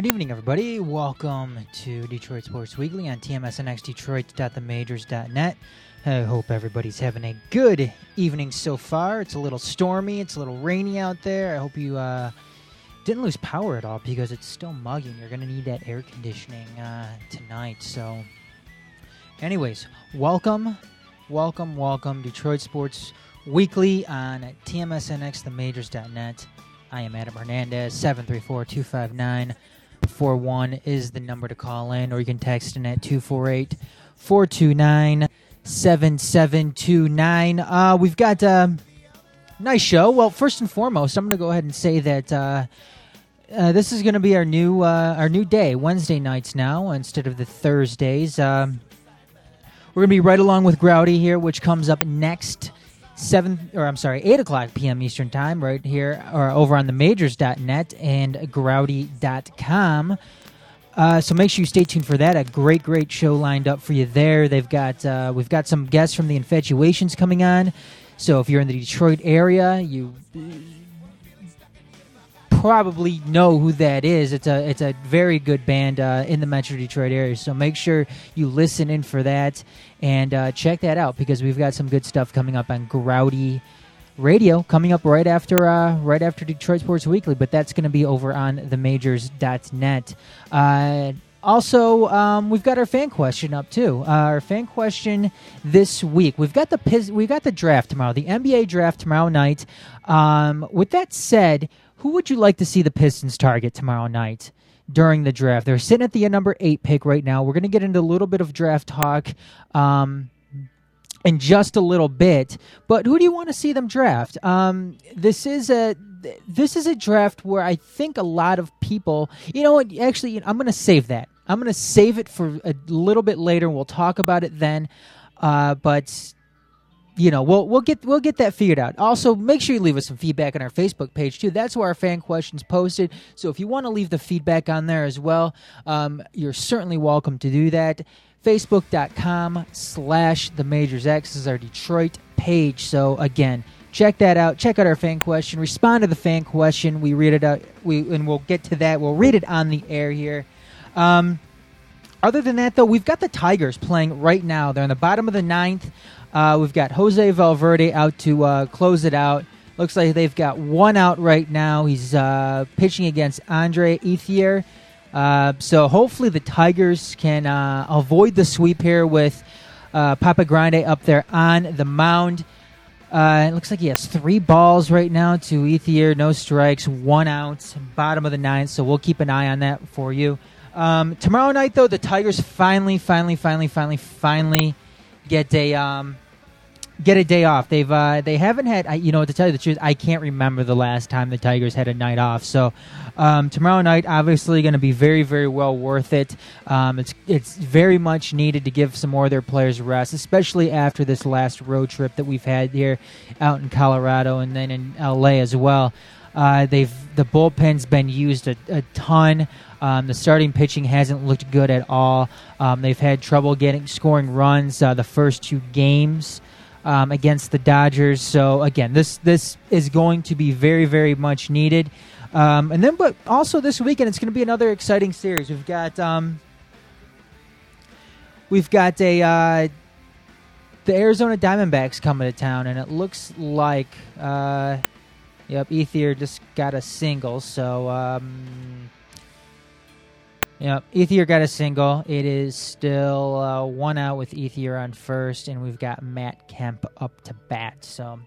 Good evening, everybody. Welcome to Detroit Sports Weekly on TMSNXDetroit.themajors.net. I hope everybody's having a good evening so far. It's a little stormy, it's a little rainy out there. I hope you uh, didn't lose power at all because it's still muggy. You're going to need that air conditioning uh, tonight. So, anyways, welcome, welcome, welcome. Detroit Sports Weekly on TMSNXTheMajors.net. I am Adam Hernandez, 734 259 41 is the number to call in, or you can text in at 248 429 7729. Uh, we've got a nice show. Well, first and foremost, I'm going to go ahead and say that. Uh, uh, this is going to be our new uh, our new day, Wednesday nights now instead of the Thursdays. Um, we're going to be right along with Grouty here, which comes up next seven or I'm sorry, eight o'clock p.m. Eastern time, right here or over on the majors.net and grouty.com. Uh, so make sure you stay tuned for that. A great, great show lined up for you there. They've got uh, we've got some guests from the Infatuations coming on. So if you're in the Detroit area, you probably know who that is. It's a it's a very good band uh, in the Metro Detroit area. So make sure you listen in for that and uh, check that out because we've got some good stuff coming up on Grouty Radio coming up right after uh, right after Detroit Sports Weekly. But that's going to be over on themajors.net. Uh, also, um, we've got our fan question up too. Uh, our fan question this week. We've got the we got the draft tomorrow, the NBA draft tomorrow night. Um, with that said, who would you like to see the Pistons target tomorrow night during the draft? They're sitting at the number eight pick right now. We're going to get into a little bit of draft talk um, in just a little bit. But who do you want to see them draft? Um, this is a this is a draft where I think a lot of people, you know what? Actually, I'm going to save that. I'm going to save it for a little bit later. We'll talk about it then. Uh, but you know, we'll we'll get we'll get that figured out. Also, make sure you leave us some feedback on our Facebook page too. That's where our fan questions posted. So if you want to leave the feedback on there as well, um, you're certainly welcome to do that. Facebook.com slash the Majors X is our Detroit page. So again, check that out. Check out our fan question. Respond to the fan question. We read it out. We and we'll get to that. We'll read it on the air here. Um, other than that, though, we've got the Tigers playing right now. They're in the bottom of the ninth. Uh, we've got Jose Valverde out to uh, close it out. Looks like they've got one out right now. He's uh, pitching against Andre Ethier. Uh, so hopefully the Tigers can uh, avoid the sweep here with uh, Papa Grande up there on the mound. it looks like he has three balls right now to Ethier, no strikes, one out, bottom of the ninth. So we'll keep an eye on that for you. Um, tomorrow night, though, the Tigers finally, finally, finally, finally, finally get a um, get a day off. They've uh, they haven't had. You know, to tell you the truth, I can't remember the last time the Tigers had a night off. So um, tomorrow night, obviously, going to be very, very well worth it. Um, it's it's very much needed to give some more of their players rest, especially after this last road trip that we've had here out in Colorado and then in LA as well. Uh, they've the bullpen's been used a, a ton. Um, the starting pitching hasn't looked good at all. Um, they've had trouble getting scoring runs uh, the first two games um, against the Dodgers. So again, this this is going to be very very much needed. Um, and then, but also this weekend, it's going to be another exciting series. We've got um, we've got a uh, the Arizona Diamondbacks coming to town, and it looks like uh, yep, Ethier just got a single. So um, Yep, Ethier got a single. It is still uh, one out with Ethier on first, and we've got Matt Kemp up to bat. So,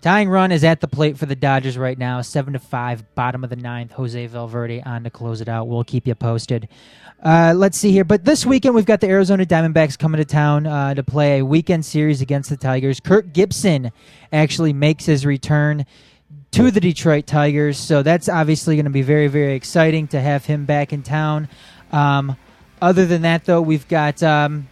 tying run is at the plate for the Dodgers right now, seven to five, bottom of the ninth. Jose Valverde on to close it out. We'll keep you posted. Uh, let's see here. But this weekend, we've got the Arizona Diamondbacks coming to town uh, to play a weekend series against the Tigers. Kirk Gibson actually makes his return to the Detroit Tigers. So that's obviously going to be very, very exciting to have him back in town. Um, other than that, though, we've got, um,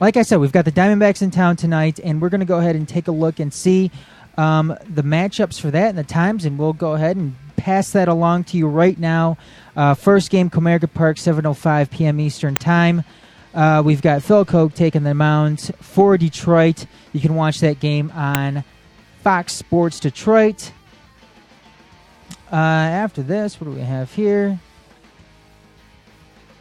like I said, we've got the Diamondbacks in town tonight, and we're going to go ahead and take a look and see um, the matchups for that and the times, and we'll go ahead and pass that along to you right now. Uh, first game, Comerica Park, 7.05 p.m. Eastern Time. Uh, we've got Phil Coke taking the mound for Detroit. You can watch that game on Fox Sports Detroit. Uh, after this, what do we have here?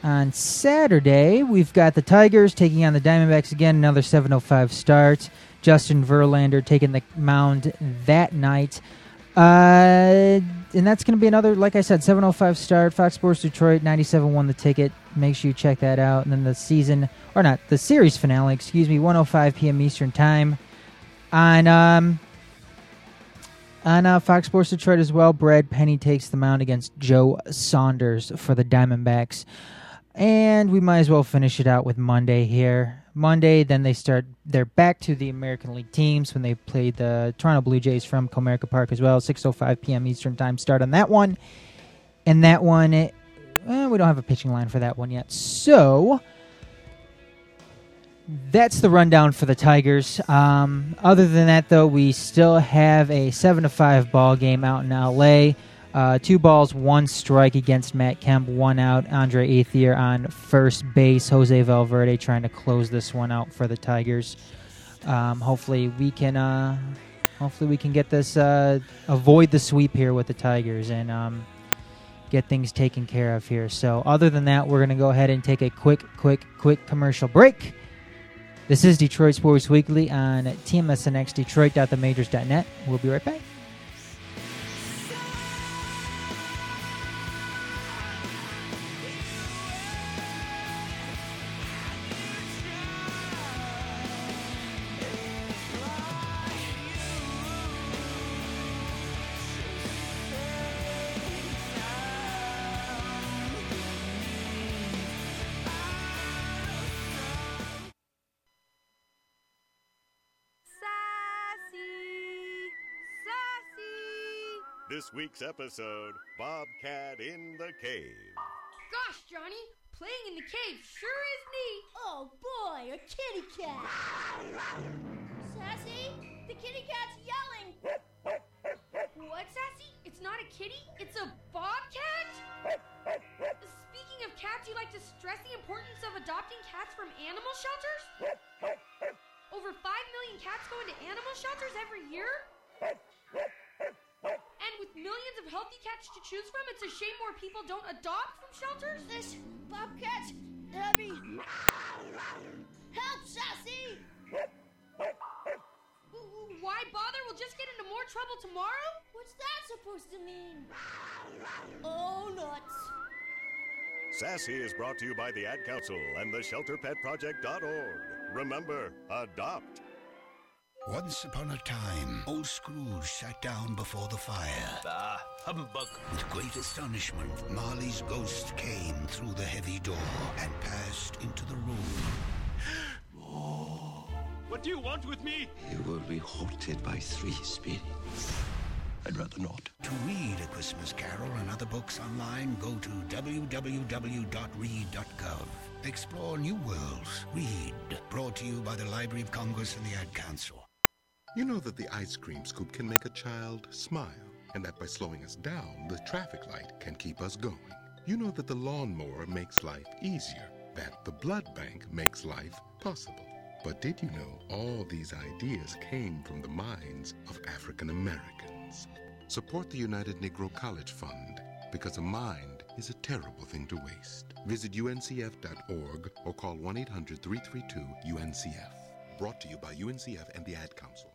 On Saturday, we've got the Tigers taking on the Diamondbacks again, another 7:05 start. Justin Verlander taking the mound that night. Uh, and that's going to be another, like I said, 7:05 start. Fox Sports Detroit 97 won the ticket. Make sure you check that out. And then the season, or not, the series finale, excuse me, 1:05 p.m. Eastern time on um on uh, Fox Sports Detroit as well. Brad Penny takes the mound against Joe Saunders for the Diamondbacks. And we might as well finish it out with Monday here. Monday, then they start. They're back to the American League teams when they play the Toronto Blue Jays from Comerica Park as well. 6:05 p.m. Eastern Time start on that one. And that one, it, well, we don't have a pitching line for that one yet. So that's the rundown for the Tigers. Um, other than that, though, we still have a seven to five ball game out in L.A. Uh, two balls, one strike against Matt Kemp, one out. Andre Ethier on first base. Jose Valverde trying to close this one out for the Tigers. Um, hopefully, we can. Uh, hopefully, we can get this. Uh, avoid the sweep here with the Tigers and um, get things taken care of here. So, other than that, we're going to go ahead and take a quick, quick, quick commercial break. This is Detroit Sports Weekly on TMSNX Detroit.themajors.net. We'll be right back. Week's episode Bobcat in the Cave. Gosh, Johnny, playing in the cave sure is neat. Oh boy, a kitty cat. Sassy, the kitty cat's yelling. What, Sassy? It's not a kitty, it's a bobcat? Speaking of cats, you like to stress the importance of adopting cats from animal shelters? Over 5 million cats go into animal shelters every year? And with millions of healthy cats to choose from, it's a shame more people don't adopt from shelters? This bobcat's heavy. Help, Sassy! Why bother? We'll just get into more trouble tomorrow? What's that supposed to mean? Oh, nuts. Sassy is brought to you by the Ad Council and the ShelterPetProject.org. Remember, adopt. Once upon a time, old Scrooge sat down before the fire. Ah, humbug. With great astonishment, Marley's ghost came through the heavy door and passed into the room. What do you want with me? You will be haunted by three spirits. I'd rather not. To read A Christmas Carol and other books online, go to www.read.gov. Explore new worlds. Read. Brought to you by the Library of Congress and the Ad Council. You know that the ice cream scoop can make a child smile, and that by slowing us down, the traffic light can keep us going. You know that the lawnmower makes life easier, that the blood bank makes life possible. But did you know all these ideas came from the minds of African Americans? Support the United Negro College Fund because a mind is a terrible thing to waste. Visit uncf.org or call 1 800 332 UNCF. Brought to you by UNCF and the Ad Council.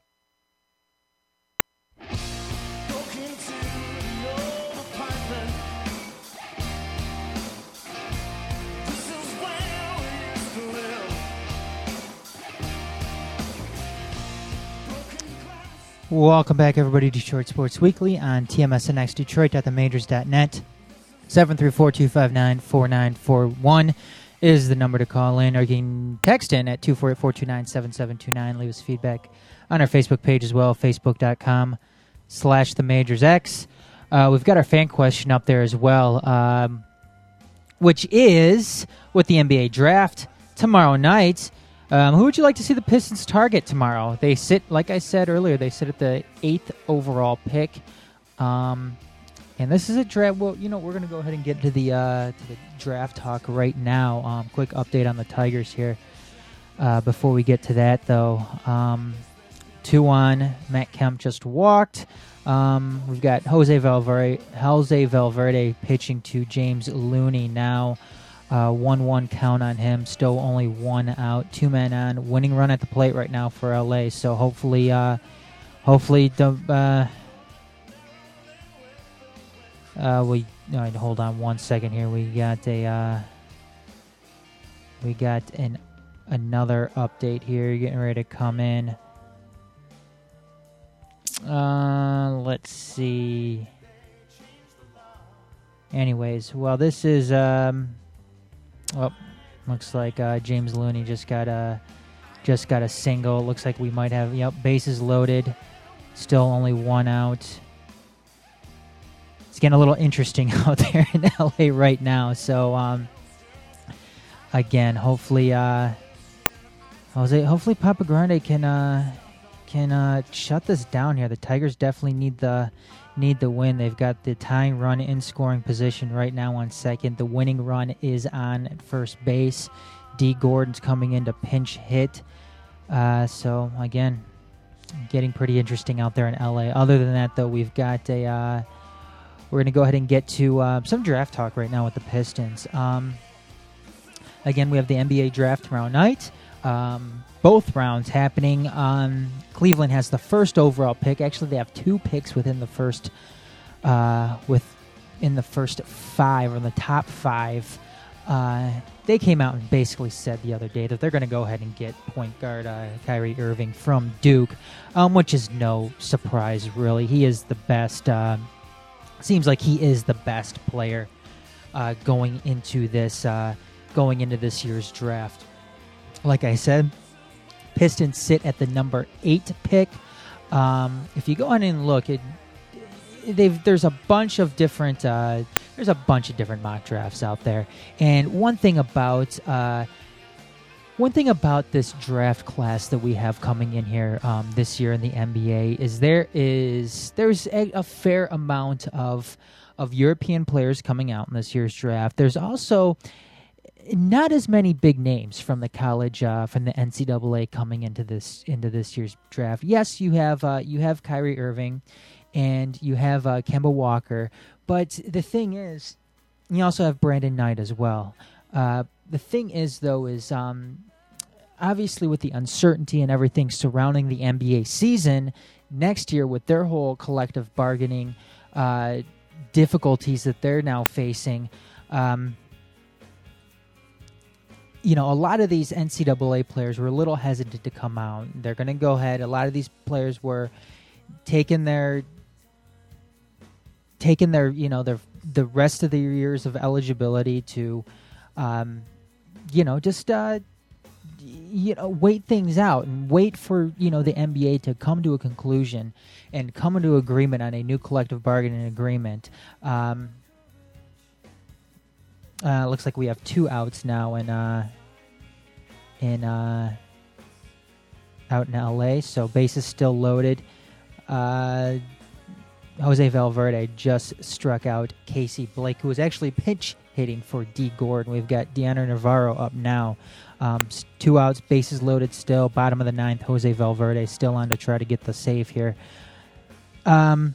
Welcome back, everybody, to Detroit Sports Weekly on TMSNX Detroit.themajors.net. 734-259-4941 is the number to call in, or you can text in at 248-429-7729. Leave us feedback on our Facebook page as well, facebook.com slash the Majors X. Uh, we've got our fan question up there as well, um, which is with the NBA draft tomorrow night. Um, who would you like to see the Pistons target tomorrow? They sit, like I said earlier, they sit at the eighth overall pick. Um, and this is a draft. Well, you know, we're going to go ahead and get to the uh, to the draft talk right now. Um, quick update on the Tigers here. Uh, before we get to that, though, um, two on Matt Kemp just walked. Um, we've got Jose Valverde, Jose Valverde pitching to James Loney now. Uh, 1 1 count on him. Still only one out. Two men on. Winning run at the plate right now for LA. So hopefully, uh, hopefully, uh, uh, we hold on one second here. We got a uh, we got an another update here getting ready to come in. Uh, let's see. Anyways, well, this is um, well, looks like uh, James Loney just got a just got a single. Looks like we might have yep, bases loaded. Still only one out. It's getting a little interesting out there in LA right now. So um, again, hopefully, uh, Jose, hopefully Papa Grande can uh, can uh, shut this down here. The Tigers definitely need the need the win. They've got the tying run in scoring position right now on second. The winning run is on first base. D. Gordon's coming in to pinch hit. Uh, so again, getting pretty interesting out there in LA. Other than that, though, we've got a. Uh, we're to go ahead and get to uh, some draft talk right now with the Pistons. Um, again, we have the NBA draft tomorrow night. Um, both rounds happening. Um, Cleveland has the first overall pick. Actually, they have two picks within the first, uh, with in the first five or in the top five. Uh, they came out and basically said the other day that they're going to go ahead and get point guard uh, Kyrie Irving from Duke, um, which is no surprise, really. He is the best. Uh, seems like he is the best player uh, going into this uh, going into this year's draft. Like I said, Pistons sit at the number eight pick. Um, if you go on and look, it, there's a bunch of different uh, there's a bunch of different mock drafts out there, and one thing about uh, one thing about this draft class that we have coming in here um, this year in the NBA is there is there's a, a fair amount of of European players coming out in this year's draft. There's also not as many big names from the college uh, from the NCAA coming into this into this year's draft. Yes, you have uh, you have Kyrie Irving, and you have uh, Kemba Walker, but the thing is, you also have Brandon Knight as well. Uh, the thing is, though, is um, obviously with the uncertainty and everything surrounding the NBA season next year, with their whole collective bargaining uh, difficulties that they're now facing. Um, you know, a lot of these NCAA players were a little hesitant to come out. They're going to go ahead. A lot of these players were taking their taking their you know their the rest of the years of eligibility to, um, you know, just uh, you know wait things out and wait for you know the NBA to come to a conclusion and come into agreement on a new collective bargaining agreement. Um, uh, looks like we have two outs now in uh, in uh, out in LA. So base is still loaded. Uh, Jose Valverde just struck out Casey Blake, who was actually pinch hitting for D Gordon. We've got Dioner Navarro up now. Um, two outs, bases loaded still. Bottom of the ninth, Jose Valverde still on to try to get the save here. Um,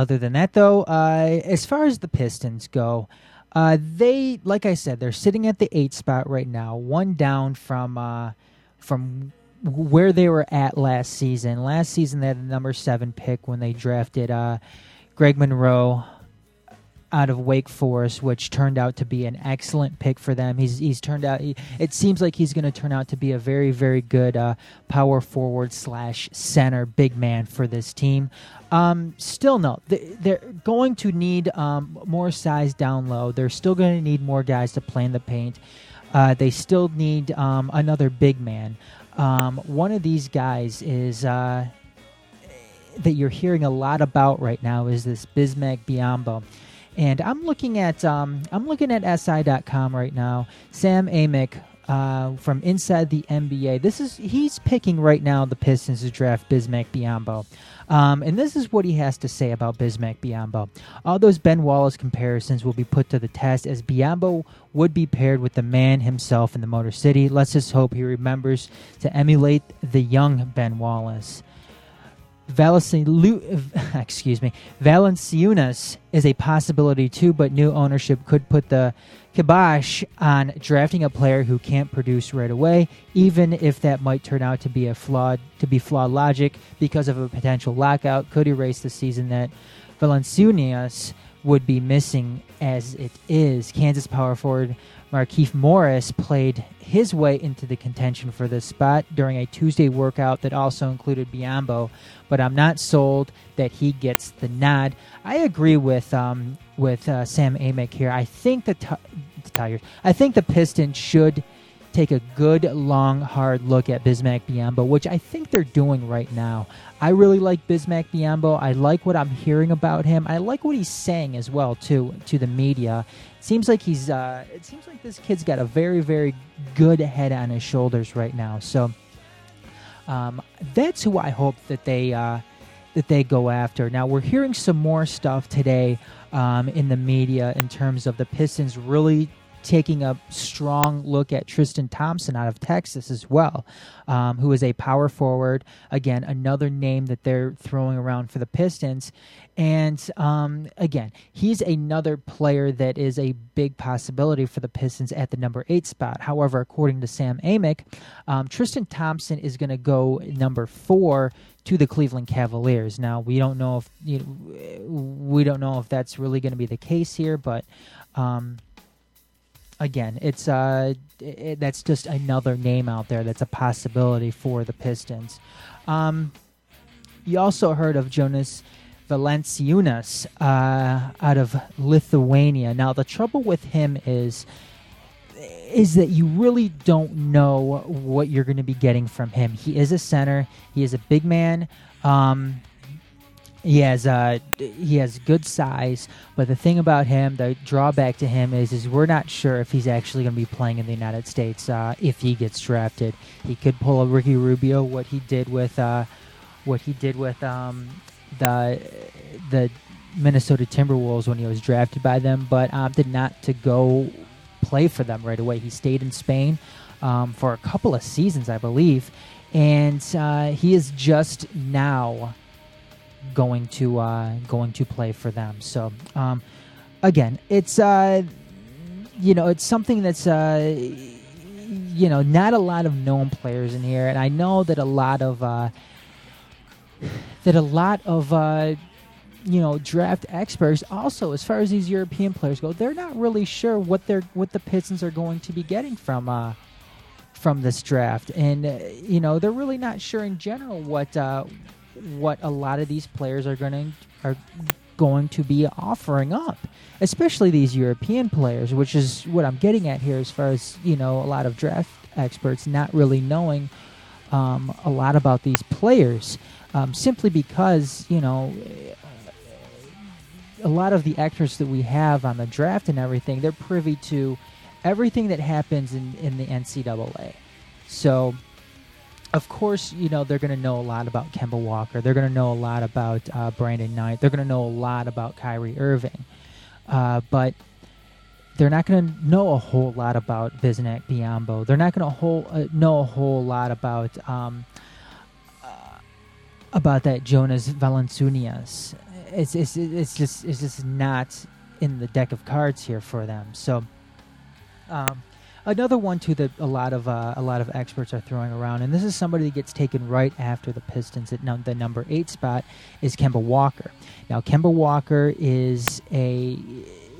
other than that, though, uh, as far as the Pistons go, uh, they, like I said, they're sitting at the eight spot right now, one down from uh, from where they were at last season. Last season, they had the number seven pick when they drafted uh, Greg Monroe out of Wake Forest, which turned out to be an excellent pick for them. He's he's turned out. He, it seems like he's going to turn out to be a very very good uh, power forward slash center big man for this team. Um, still no, they're going to need um, more size down low. They're still going to need more guys to play in the paint. Uh, they still need um, another big man. Um, one of these guys is. Uh, that you're hearing a lot about right now is this Bismack Biyombo. And I'm looking at um, I'm looking at SI.com right now. Sam Amick uh, from inside the NBA. This is he's picking right now the Pistons to draft Bismack Biyombo. Um, and this is what he has to say about Bismack Biyombo. All those Ben Wallace comparisons will be put to the test as Biyombo would be paired with the man himself in the Motor City. Let's just hope he remembers to emulate the young Ben Wallace. Valanciunas, excuse me, Valanciunas is a possibility too, but new ownership could put the kibosh on drafting a player who can't produce right away, even if that might turn out to be a flawed to be flawed logic because of a potential lockout could erase the season that Valanciunas would be missing as it is. Kansas power forward Markieff Morris played his way into the contention for this spot during a Tuesday workout that also included Biyombo, but I'm not sold that he gets the nod. I agree with um, with uh, Sam Amick here. I think the, t- the Tigers, I think the Pistons should take a good, long, hard look at Bismack Biyombo, which I think they're doing right now. I really like Bismack Biyombo. I like what I'm hearing about him. I like what he's saying as well too to the media. It seems like he's. Uh, it seems like this kid's got a very, very good head on his shoulders right now. So um, that's who I hope that they uh, that they go after. Now we're hearing some more stuff today um, in the media in terms of the Pistons really taking a strong look at Tristan Thompson out of Texas as well, um, who is a power forward. Again, another name that they're throwing around for the Pistons. And um, again, he's another player that is a big possibility for the Pistons at the number eight spot. However, according to Sam Amick, um, Tristan Thompson is going to go number four to the Cleveland Cavaliers. Now, we don't know if you know, we don't know if that's really going to be the case here, but um, again, it's uh, it, that's just another name out there that's a possibility for the Pistons. Um, you also heard of Jonas Valanciunas uh, out of Lithuania. Now, the trouble with him is is that you really don't know what you're going to be getting from him. He is a center. He is a big man. Um, he has uh, he has good size, but the thing about him, the drawback to him is, is we're not sure if he's actually going to be playing in the United States uh, if he gets drafted. He could pull a Ricky Rubio, what he did with uh, what he did with um, the the Minnesota Timberwolves when he was drafted by them, but opted not to go play for them right away. He stayed in Spain um, for a couple of seasons, I believe, and uh, he is just now going to uh, going to play for them. So um, again, it's uh, you know it's something that's uh, you know not a lot of known players in here, and I know that a lot of uh, that a lot of uh, you know draft experts also as far as these European players go, they're not really sure what they're what the Pistons are going to be getting from. Uh, from this draft, and uh, you know they're really not sure in general what uh, what a lot of these players are going to are going to be offering up, especially these European players, which is what I'm getting at here as far as you know a lot of draft experts not really knowing um, a lot about these players, um, simply because you know a lot of the experts that we have on the draft and everything, they're privy to everything that happens in, in the NCAA. So of course, you know, they're going to know a lot about Kemba Walker. They're going to know a lot about uh, Brandon Knight. They're going to know a lot about Kyrie Irving. Uh, but they're not going to know a whole lot about Bismack Biyombo. They're not going to uh, know a whole lot about um, uh, about that Jonas Valanciunas. It's, it's, it's just it's just not in the deck of cards here for them. So. Um, Another one too that a lot of uh, a lot of experts are throwing around, and this is somebody that gets taken right after the Pistons at the number eight spot is Kemba Walker. Now Kemba Walker is a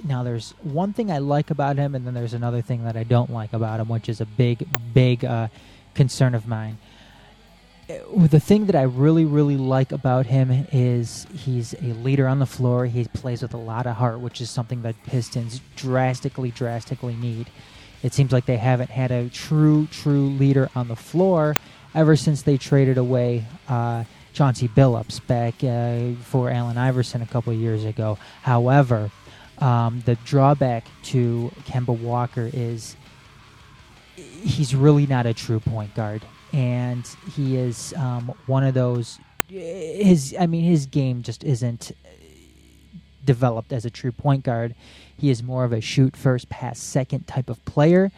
now there's one thing I like about him, and then there's another thing that I don't like about him, which is a big big uh, concern of mine. Uh, the thing that I really, really like about him is he's a leader on the floor. He plays with a lot of heart, which is something that Pistons drastically, drastically need. It seems like they haven't had a true, true leader on the floor ever since they traded away uh, Chauncey Billups back uh, for Allen Iverson a couple years ago. However, um, the drawback to Kemba Walker is he's really not a true point guard, and he is um, one of those. His, I mean, his game just isn't developed as a true point guard. He is more of a shoot first, pass second type of player.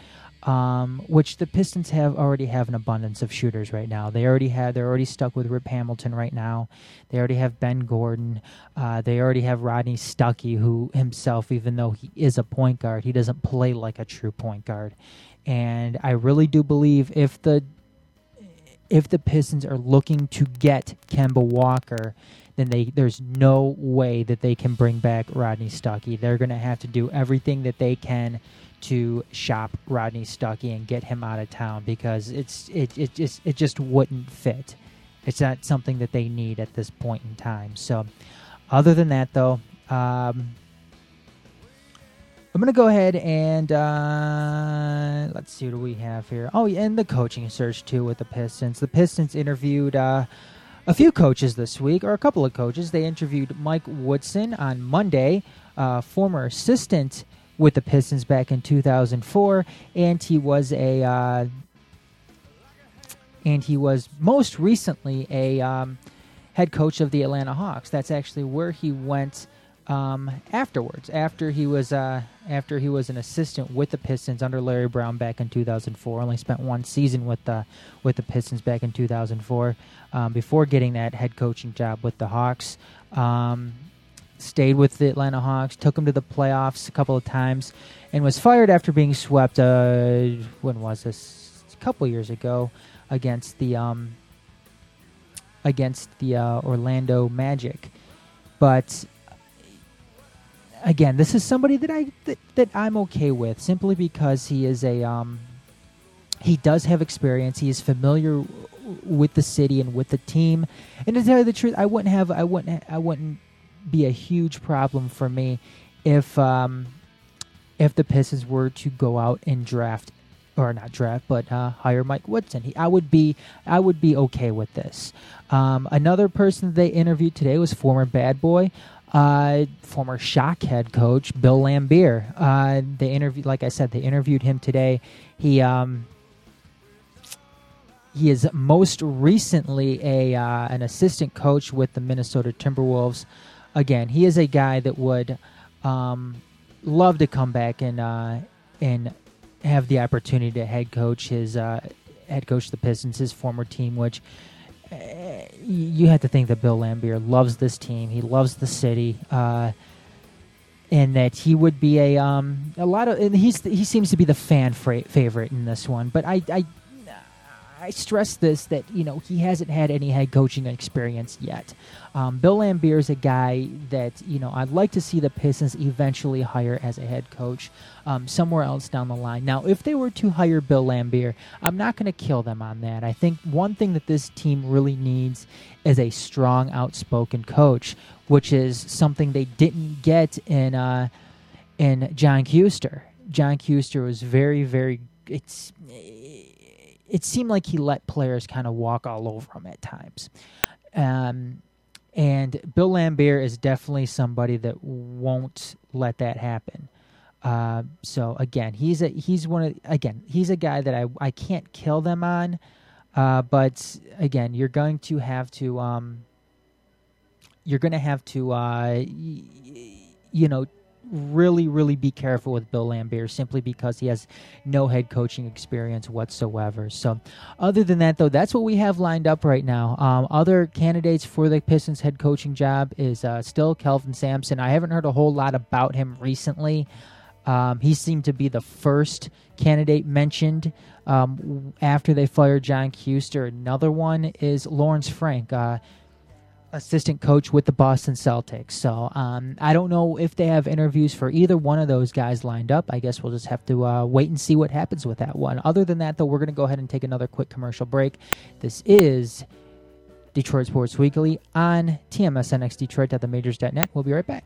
um, which the Pistons have already have an abundance of shooters right now. They already had they're already stuck with Rip Hamilton right now. They already have Ben Gordon. Uh, they already have Rodney Stuckey, who himself, even though he is a point guard, he doesn't play like a true point guard. And I really do believe if the if the Pistons are looking to get Kemba Walker, then they there's no way that they can bring back Rodney Stuckey. They're going to have to do everything that they can to shop Rodney Stuckey and get him out of town because it's it it just it just wouldn't fit. It's not something that they need at this point in time. So, other than that, though, um, I'm gonna go ahead and uh, let's see what we have here. Oh, yeah, and the coaching search too with the Pistons. The Pistons interviewed uh, a few coaches this week, or a couple of coaches. They interviewed Mike Woodson on Monday, uh, former assistant with the Pistons back in 2004, and he was a uh, and he was most recently a um, head coach of the Atlanta Hawks. That's actually where he went um, afterwards. After he was uh, after he was an assistant with the Pistons under Larry Brown back in 2004. Only spent one season with the with the Pistons back in 2004 um, before getting that head coaching job with the Hawks. Um, stayed with the Atlanta Hawks, took them to the playoffs a couple of times, and was fired after being swept. Uh, when was this? A couple years ago against the um, against the uh, Orlando Magic. But again, this is somebody that I that, that I'm okay with simply because he is a um, he does have experience. He is familiar with the city and with the team. And to tell you the truth, I wouldn't have I wouldn't I wouldn't be a huge problem for me if um, if the Pistons were to go out and draft or not draft, but uh, hire Mike Woodson. He, I would be I would be okay with this. Um, another person they interviewed today was former Bad Boy, uh, former Shock head coach Bill Laimbeer. Uh, they interviewed, like I said, they interviewed him today. He um, he is most recently a uh, an assistant coach with the Minnesota Timberwolves. Again, he is a guy that would um, love to come back and uh, and have the opportunity to head coach his uh, head coach the Pistons, his former team, which you have to think that Bill Laimbeer loves this team. He loves the city, uh, and that he would be a um, a lot of. He's he seems to be the fan fra- favorite in this one. But I, I I stress this that you know he hasn't had any head coaching experience yet. Um, Bill Laimbeer is a guy that you know I'd like to see the Pistons eventually hire as a head coach um, somewhere else down the line. Now, if they were to hire Bill Laimbeer, I'm not going to kill them on that. I think one thing that this team really needs is a strong, outspoken coach, which is something they didn't get in uh, in John Kuester. John Kuester was very, very. It's it seemed like he let players kind of walk all over him at times. Um, and Bill Laimbeer is definitely somebody that won't let that happen. Uh, so again, he's a he's one of again he's a guy that I I can't kill them on, uh, but again you're going to have to um, you're going to have to uh, y- you know really, really be careful with Bill Laimbeer simply because he has no head coaching experience whatsoever. So, other than that, though, that's what we have lined up right now. Um, other candidates for the Pistons head coaching job is uh, still Kelvin Sampson. I haven't heard a whole lot about him recently. Um, he seemed to be the first candidate mentioned um, after they fired John Kuester. Another one is Lawrence Frank. Uh, assistant coach with the Boston Celtics. So um, I don't know if they have interviews for either one of those guys lined up. I guess we'll just have to uh, wait and see what happens with that one. Other than that, though, we're going to go ahead and take another quick commercial break. This is Detroit Sports Weekly on TMSNX Detroit at the majors.net. We'll be right back.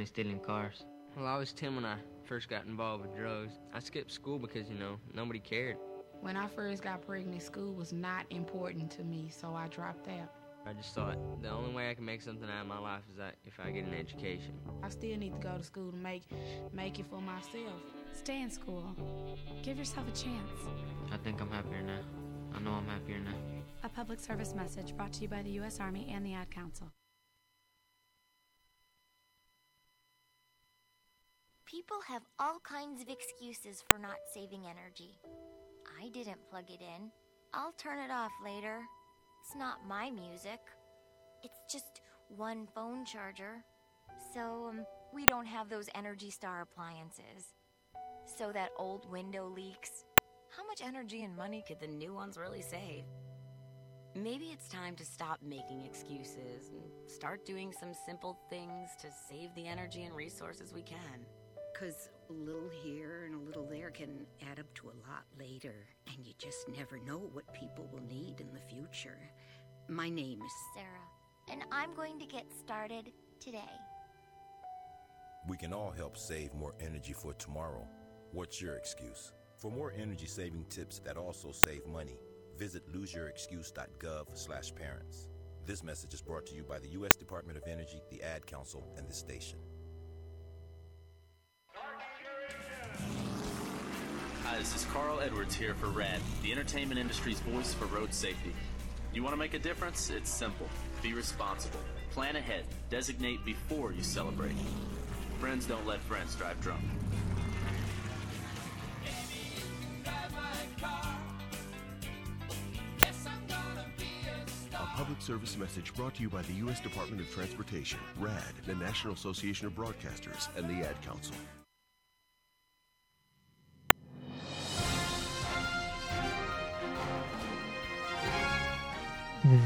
Money stealing cars. Well, I was 10 when I first got involved with drugs. I skipped school because, you know, nobody cared. When I first got pregnant, school was not important to me, so I dropped out. I just thought the only way I can make something out of my life is that if I get an education. I still need to go to school to make make it for myself. Stay in school. Give yourself a chance. I think I'm happier now. I know I'm happier now. A public service message brought to you by the U.S. Army and the Ad Council. People have all kinds of excuses for not saving energy. I didn't plug it in. I'll turn it off later. It's not my music. It's just one phone charger. So, um, we don't have those Energy Star appliances. So that old window leaks. How much energy and money could the new ones really save? Maybe it's time to stop making excuses and start doing some simple things to save the energy and resources we can. Because a little here and a little there can add up to a lot later, and you just never know what people will need in the future. My name is Sarah, and I'm going to get started today. We can all help save more energy for tomorrow. What's your excuse? For more energy saving tips that also save money, visit loseyourexcuse.gov/parents. This message is brought to you by the U.S. Department of Energy, the Ad Council, and this station. Hi, this is Carl Edwards here for RAD, the entertainment industry's voice for road safety. You want to make a difference? It's simple. Be responsible. Plan ahead. Designate before you celebrate. Friends don't let friends drive drunk. A public service message brought to you by the U.S. Department of Transportation, RAD, the National Association of Broadcasters, and the Ad Council.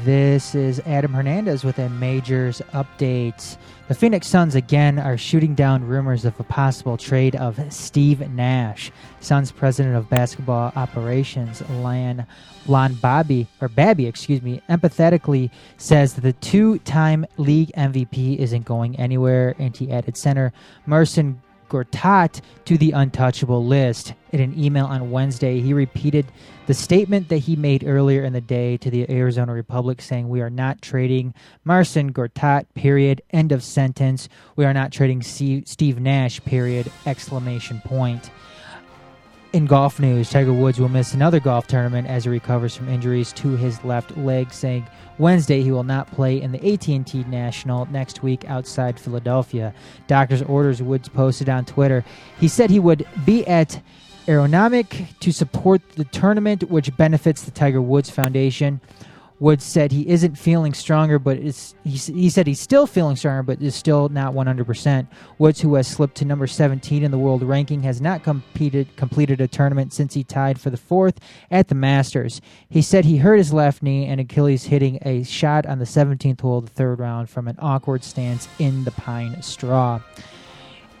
This is Adam Hernandez with a Majors update. The Phoenix Suns again are shooting down rumors of a possible trade of Steve Nash. Suns president of basketball operations, Lan Lon Bobby or Babby, excuse me, empathetically says that the two-time league MVP isn't going anywhere, and he added center Marcin Gortat to the untouchable list. In an email on Wednesday, he repeated the statement that he made earlier in the day to the Arizona Republic, saying, We are not trading Marcin Gortat, period. End of sentence. We are not trading Steve Nash, period. Exclamation point. In golf news, Tiger Woods will miss another golf tournament as he recovers from injuries to his left leg, saying Wednesday he will not play in the AT&T National next week outside Philadelphia. Doctor's orders Woods posted on Twitter. He said he would be at Aronimink to support the tournament, which benefits the Tiger Woods Foundation. Woods said he isn't feeling stronger, but is he, he said he's still feeling stronger, but is still not 100%. Woods, who has slipped to number 17 in the world ranking, has not competed completed a tournament since he tied for the fourth at the Masters. He said he hurt his left knee and Achilles hitting a shot on the 17th hole of the third round from an awkward stance in the pine straw.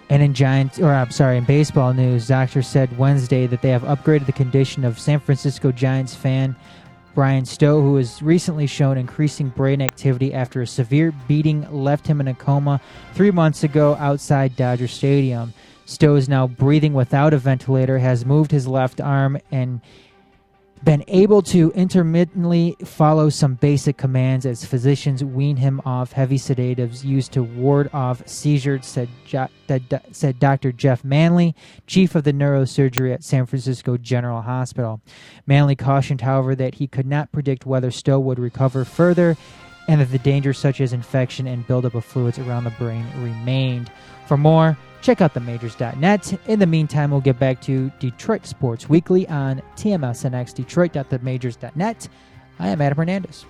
And in Giants, or I'm sorry, in baseball news, doctors said Wednesday that they have upgraded the condition of San Francisco Giants fan Bryan Stowe, who has recently shown increasing brain activity after a severe beating left him in a coma three months ago outside Dodger Stadium. Stowe is now breathing without a ventilator, has moved his left arm, and been able to intermittently follow some basic commands as physicians wean him off heavy sedatives used to ward off seizures, said, jo- said Dr. Jeff Manley, chief of the neurosurgery at San Francisco General Hospital. Manley cautioned, however, that he could not predict whether Stowe would recover further and that the dangers such as infection and buildup of fluids around the brain remained. For more, check out themajors.net. In the meantime, we'll get back to Detroit Sports Weekly on TMSNX Detroit.themajors.net. I am Adam Hernandez.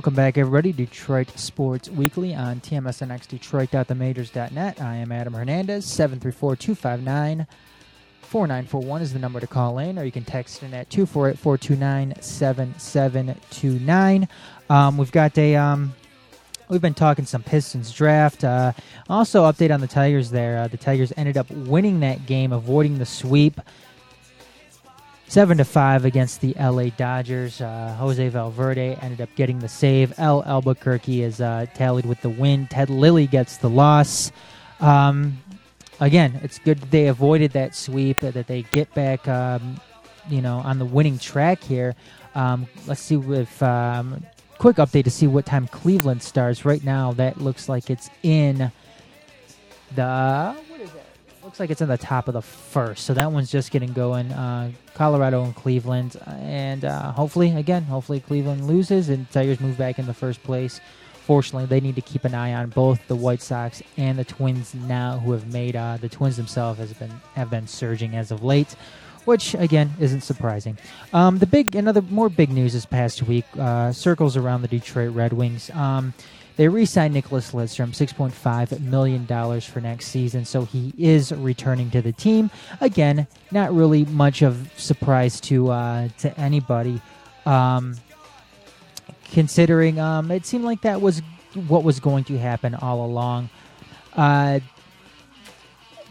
Welcome back, everybody. Detroit Sports Weekly on TMSNX Detroit.themajors.net. I am Adam Hernandez, 734 259 4941 is the number to call in, or you can text in at 248 429 7729. Um, we've got a. Um, We've been talking some Pistons draft. Uh, also, update on the Tigers there. Uh, the Tigers ended up winning that game, avoiding the sweep. Seven to five against the LA Dodgers. Uh, Jose Valverde ended up getting the save. Al Alburquerque is uh, tallied with the win. Ted Lilly gets the loss. Um, again, it's good they avoided that sweep. That they get back, um, you know, on the winning track here. Um, let's see if um, quick update to see what time Cleveland starts. Right now, that looks like it's in the? Looks like it's in the top of the first. So that one's just getting going. Uh, Colorado and Cleveland, and uh, hopefully, again, hopefully Cleveland loses and Tigers move back in the first place. Fortunately, they need to keep an eye on both the White Sox and the Twins now, who have made uh, the Twins themselves has been have been surging as of late which again isn't surprising. Um, the big, another more big news this past week uh, circles around the Detroit Red Wings. Um, they re-signed Nicholas Lidstrom, six point five million dollars for next season, so he is returning to the team. Again, not really much of surprise to uh, to anybody, um, considering um, it seemed like that was what was going to happen all along. Uh,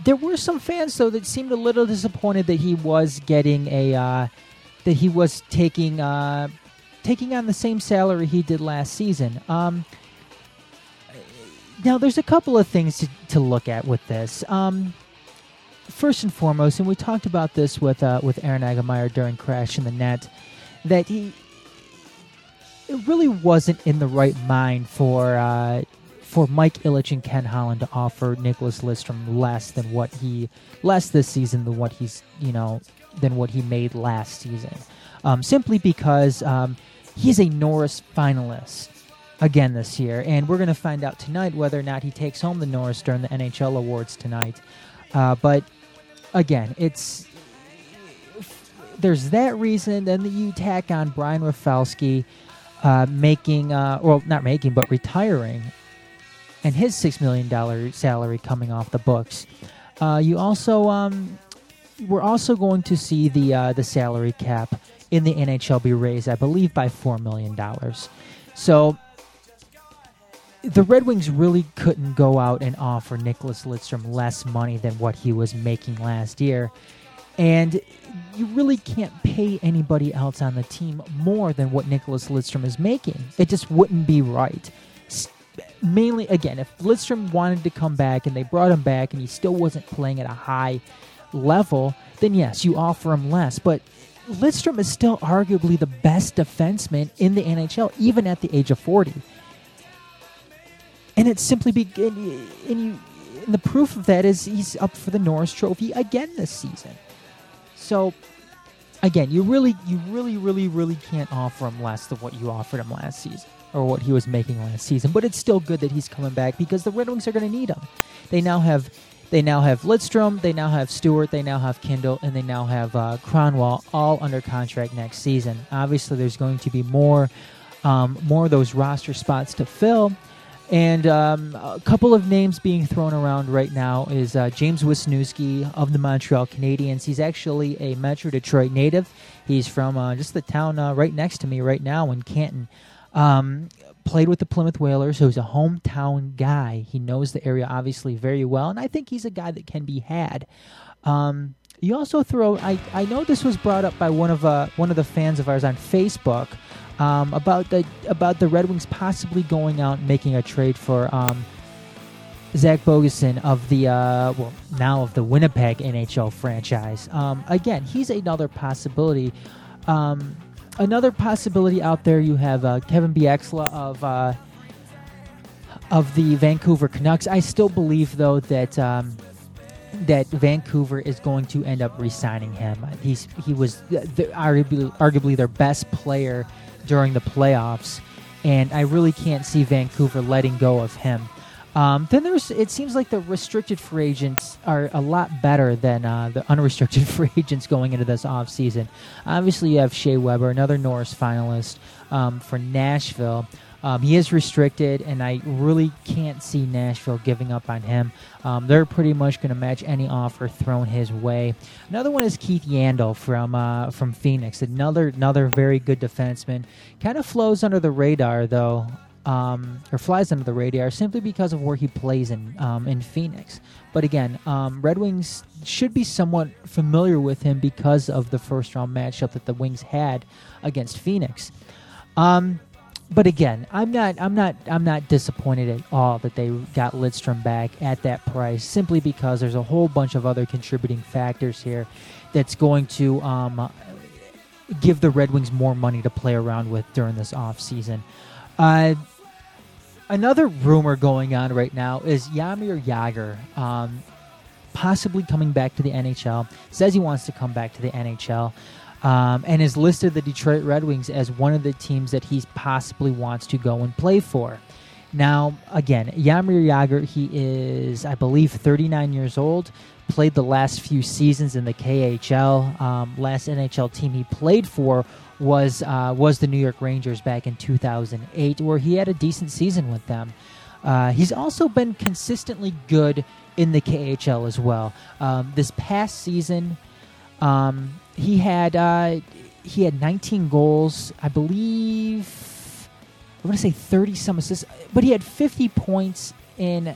there were some fans though that seemed a little disappointed that he was getting a uh, that he was taking uh, taking on the same salary he did last season. Um, now, there's a couple of things to, to look at with this. Um, first and foremost, and we talked about this with uh, with Aaron Agemeyer during Crash in the Net, that he it really wasn't in the right mind for uh, for Mike Ilitch and Ken Holland to offer Nicholas Lidstrom less than what he less this season than what he's you know than what he made last season, um, simply because um, he's a Norris finalist again this year, and we're going to find out tonight whether or not he takes home the Norris during the NHL awards tonight. Uh, but again, it's there's that reason. Then you tack on Brian Rafalski uh, making, uh, well, not making, but retiring and his six million dollar salary coming off the books. Uh, you also um, we're also going to see the uh, the salary cap in the NHL be raised, I believe, by four million dollars. So the Red Wings really couldn't go out and offer Nicholas Lidstrom less money than what he was making last year. And you really can't pay anybody else on the team more than what Nicholas Lidstrom is making. It just wouldn't be right mainly again, if Lidstrom wanted to come back and they brought him back and he still wasn't playing at a high level, then yes, you offer him less. But Lidstrom is still arguably the best defenseman in the NHL, even at the age of 40. And it's simply be and, and you and the proof of that is he's up for the Norris Trophy again this season. So again, you really, you really, really, really can't offer him less than what you offered him last season or what he was making last season. But it's still good that he's coming back because the Red Wings are going to need him. They now have they now have Lidstrom, they now have Stuart, they now have Kindl, and they now have uh, Kronwall all under contract next season. Obviously, there's going to be more um, more of those roster spots to fill. And um, a couple of names being thrown around right now is uh, James Wisniewski of the Montreal Canadiens. He's actually a Metro Detroit native. He's from uh, just the town uh, right next to me right now in Canton. Um, played with the Plymouth Whalers, so he's a hometown guy. He knows the area obviously very well, and I think he's a guy that can be had. Um, you also throw. I, I know this was brought up by one of uh, one of the fans of ours on Facebook um, about the about the Red Wings possibly going out and making a trade for um, Zach Bogosian of the uh, well now of the Winnipeg NHL franchise. Um, again, he's another possibility. Um, another possibility out there. You have uh, Kevin Bieksa of uh, of the Vancouver Canucks. I still believe though that um, that Vancouver is going to end up re-signing him. He's he was the, the, arguably, arguably their best player during the playoffs, and I really can't see Vancouver letting go of him. Um, then there's it seems like the restricted free agents are a lot better than uh, the unrestricted free agents going into this offseason. Obviously, you have Shea Weber, another Norris finalist um, for Nashville. Um, he is restricted, and I really can't see Nashville giving up on him. Um, they're pretty much going to match any offer thrown his way. Another one is Keith Yandle from uh, from Phoenix. Another another very good defenseman. Kind of flows under the radar though um, or flies under the radar simply because of where he plays in um, in Phoenix. But again, um, Red Wings should be somewhat familiar with him because of the first round matchup that the Wings had against Phoenix. Um, but again, I'm not I'm not I'm not disappointed at all that they got Lidstrom back at that price simply because there's a whole bunch of other contributing factors here that's going to um, give the Red Wings more money to play around with during this offseason. Uh, another rumor going on right now is Jaromir Jagr um, possibly coming back to the NHL. Says he wants to come back to the NHL. Um, and has listed the Detroit Red Wings as one of the teams that he possibly wants to go and play for. Now, again, Jaromir Jagr, he is, I believe, 39 years old. Played the last few seasons in the KHL. Um, last NHL team he played for was uh, was the New York Rangers back in 2008, where he had a decent season with them. Uh, he's also been consistently good in the KHL as well. Um, this past season, um, he had uh, he had 19 goals, I believe. I want to say 30 some assists, but he had 50 points in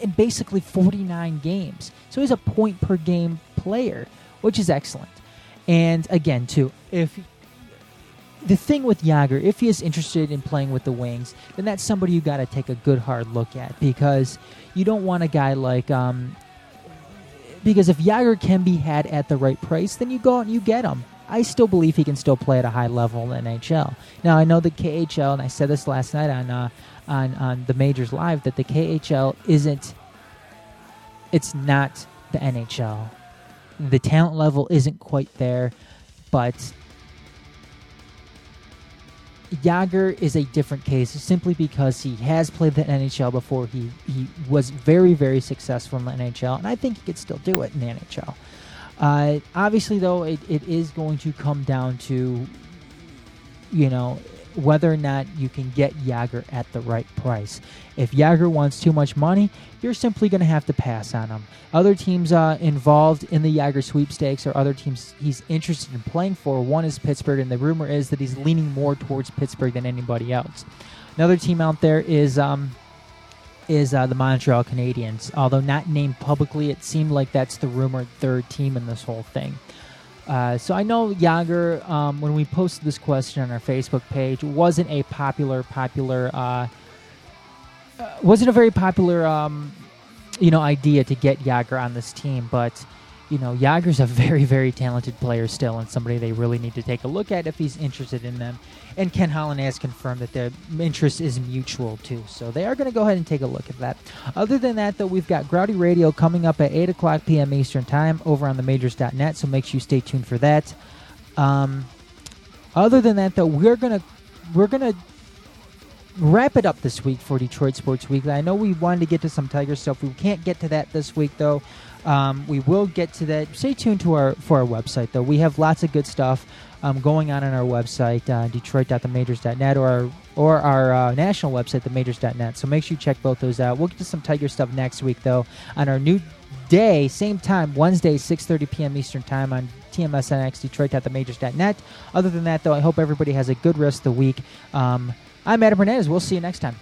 in basically 49 games. So he's a point per game player, which is excellent. And again, too, if the thing with Jagr, if he is interested in playing with the Wings, then that's somebody you got to take a good hard look at because you don't want a guy like. Um, because if Jagr can be had at the right price, then you go out and you get him. I still believe he can still play at a high level in NHL. Now I know the KHL, and I said this last night on uh, on on the majors live that the KHL isn't. It's not the NHL. The talent level isn't quite there, but Jagr is a different case simply because he has played the NHL before. He he was very very successful in the NHL, and I think he could still do it in the NHL. Uh, obviously, though, it, it is going to come down to you know whether or not you can get Jagr at the right price. If Jagr wants too much money, you're simply going to have to pass on him. Other teams uh, involved in the Jagr sweepstakes or other teams he's interested in playing for, one is Pittsburgh, and the rumor is that he's leaning more towards Pittsburgh than anybody else. Another team out there is um, is uh, the Montreal Canadiens. Although not named publicly, it seemed like that's the rumored third team in this whole thing. Uh, so I know Jagr, um, when we posted this question on our Facebook page, wasn't a popular, popular, uh, uh, wasn't a very popular, um, you know, idea to get Jagr on this team. But you know, Jagr's a very, very talented player still, and somebody they really need to take a look at if he's interested in them. And Ken Holland has confirmed that their interest is mutual too, so they are going to go ahead and take a look at that. Other than that, though, we've got Grouty Radio coming up at 8 o'clock p.m. Eastern Time over on the Majors.net, so make sure you stay tuned for that. Um, other than that, though, we're gonna we're gonna wrap it up this week for Detroit Sports Weekly. I know we wanted to get to some Tiger stuff. We can't get to that this week, though. Um, we will get to that. Stay tuned to our for our website, though. We have lots of good stuff um, going on on our website, uh, Detroit.themajors.net, or our, or our uh, national website, themajors.net. So make sure you check both those out. We'll get to some Tiger stuff next week, though, on our new day, same time, Wednesday, 6:30 p.m. Eastern Time on TMSNX, Detroit.themajors.net. Other than that, though, I hope everybody has a good rest of the week. Um, I'm Adam Hernandez. We'll see you next time.